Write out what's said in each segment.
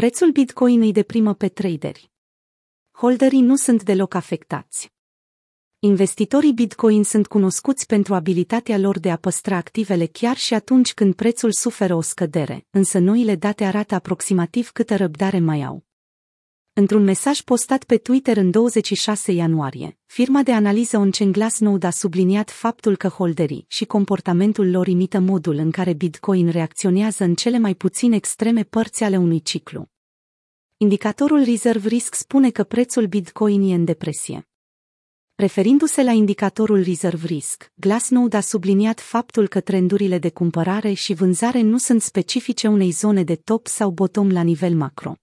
Prețul Bitcoin îi deprimă pe traderi. Holderii nu sunt deloc afectați. Investitorii Bitcoin sunt cunoscuți pentru abilitatea lor de a păstra activele chiar și atunci când prețul suferă o scădere, însă noile date arată aproximativ câtă răbdare mai au. Într-un mesaj postat pe Twitter în 26 ianuarie, firma de analiză OnChain Glassnode a subliniat faptul că holderii și comportamentul lor imită modul în care Bitcoin reacționează în cele mai puțin extreme părți ale unui ciclu. Indicatorul Reserve Risk spune că prețul Bitcoin e în depresie. Referindu-se la indicatorul Reserve Risk, Glassnode a subliniat faptul că trendurile de cumpărare și vânzare nu sunt specifice unei zone de top sau bottom la nivel macro.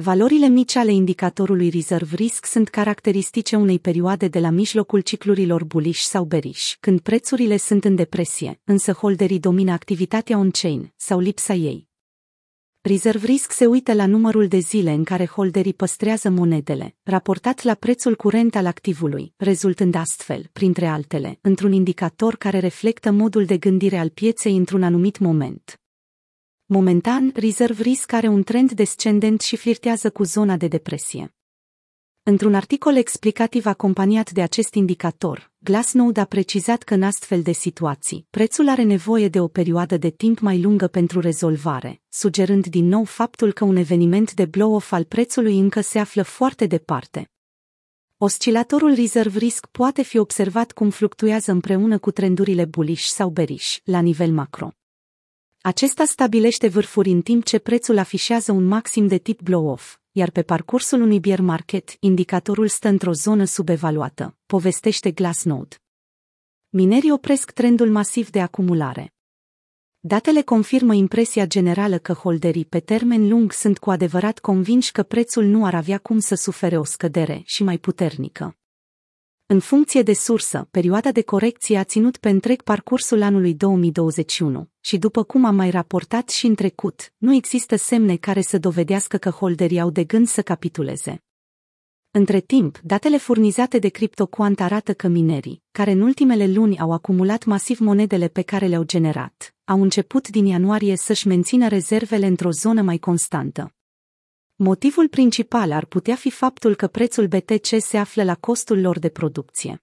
Valorile mici ale indicatorului Reserve Risk sunt caracteristice unei perioade de la mijlocul ciclurilor bullish sau bearish, când prețurile sunt în depresie, însă holderii domină activitatea on-chain sau lipsa ei. Reserve Risk se uită la numărul de zile în care holderii păstrează monedele, raportat la prețul curent al activului, rezultând astfel, printre altele, într-un indicator care reflectă modul de gândire al pieței într-un anumit moment. Momentan, Reserve Risk are un trend descendent și flirtează cu zona de depresie. Într-un articol explicativ acompaniat de acest indicator, Glassnode a precizat că în astfel de situații, prețul are nevoie de o perioadă de timp mai lungă pentru rezolvare, sugerând din nou faptul că un eveniment de blow-off al prețului încă se află foarte departe. Oscilatorul Reserve Risk poate fi observat cum fluctuează împreună cu trendurile bullish sau bearish, la nivel macro. Acesta stabilește vârfuri în timp ce prețul afișează un maxim de tip blow-off, iar pe parcursul unui bear market, indicatorul stă într-o zonă subevaluată, povestește Glassnode. Minerii opresc trendul masiv de acumulare. Datele confirmă impresia generală că holderii pe termen lung sunt cu adevărat convinși că prețul nu ar avea cum să sufere o scădere și mai puternică. În funcție de sursă, perioada de corecție a ținut pe întreg parcursul anului 2021 și după cum am mai raportat și în trecut, nu există semne care să dovedească că holderii au de gând să capituleze. Între timp, datele furnizate de CryptoQuant arată că minerii, care în ultimele luni au acumulat masiv monedele pe care le-au generat, au început din ianuarie să-și mențină rezervele într-o zonă mai constantă. Motivul principal ar putea fi faptul că prețul BTC se află la costul lor de producție.